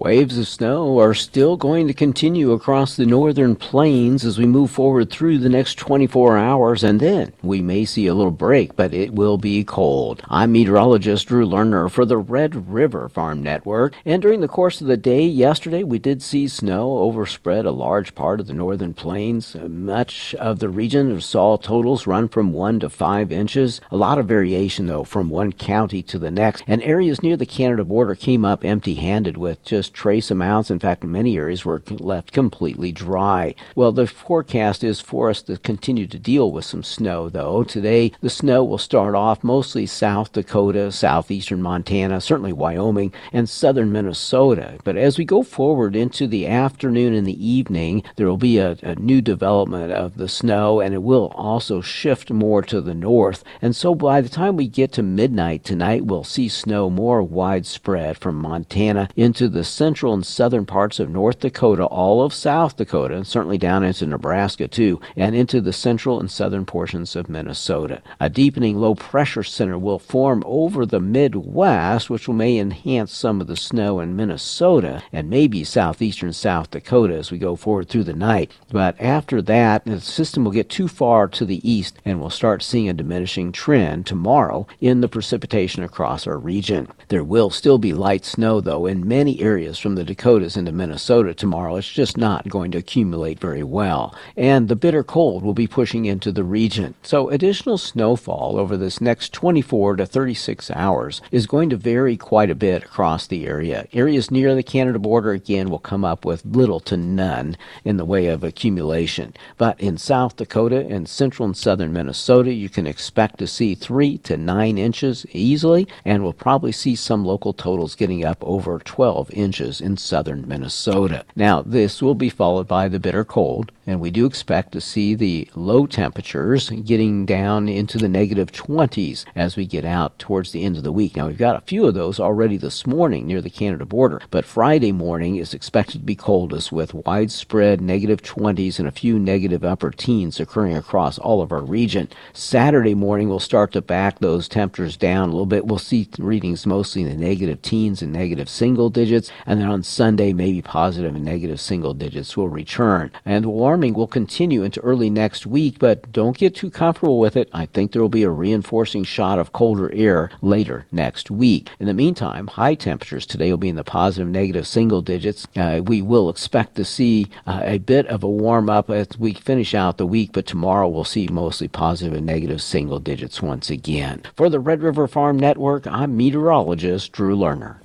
Waves of snow are still going to continue across the northern plains as we move forward through the next 24 hours, and then we may see a little break, but it will be cold. I'm meteorologist Drew Lerner for the Red River Farm Network, and during the course of the day yesterday, we did see snow overspread a large part of the northern plains. Much of the region saw totals run from 1 to 5 inches. A lot of variation, though, from one county to the next, and areas near the Canada border came up empty handed with just trace amounts. In fact, many areas were left completely dry. Well, the forecast is for us to continue to deal with some snow, though. Today, the snow will start off mostly South Dakota, southeastern Montana, certainly Wyoming, and southern Minnesota. But as we go forward into the afternoon and the evening, there will be a, a new development of the snow, and it will also shift more to the north. And so by the time we get to midnight tonight, we'll see snow more widespread from Montana into the central and southern parts of North Dakota, all of South Dakota, and certainly down into Nebraska too, and into the central and southern portions of Minnesota. A deepening low pressure center will form over the Midwest, which may enhance some of the snow in Minnesota and maybe southeastern South Dakota as we go forward through the night. But after that, the system will get too far to the east and we'll start seeing a diminishing trend tomorrow in the precipitation across our region. There will still be light snow, though, in many areas areas from the Dakotas into Minnesota tomorrow, it's just not going to accumulate very well. And the bitter cold will be pushing into the region. So additional snowfall over this next 24 to 36 hours is going to vary quite a bit across the area. Areas near the Canada border, again, will come up with little to none in the way of accumulation. But in South Dakota and central and southern Minnesota, you can expect to see 3 to 9 inches easily, and we'll probably see some local totals getting up over 12 inches in southern Minnesota. Now, this will be followed by the bitter cold, and we do expect to see the low temperatures getting down into the negative 20s as we get out towards the end of the week. Now, we've got a few of those already this morning near the Canada border, but Friday morning is expected to be coldest with widespread negative 20s and a few negative upper teens occurring across all of our region. Saturday morning will start to back those temperatures down a little bit. We'll see readings mostly in the negative teens and negative single digits, and then on Sunday, maybe positive and negative single digits will return. And the warming will continue into early next week, but don't get too comfortable with it. I think there will be a reinforcing shot of colder air later next week. In the meantime, high temperatures today will be in the positive, negative single digits. Uh, we will expect to see uh, a bit of a warm up as we finish out the week, but tomorrow we'll see mostly positive and negative single digits once again. For the Red River Farm Network, I'm meteorologist Drew Lerner.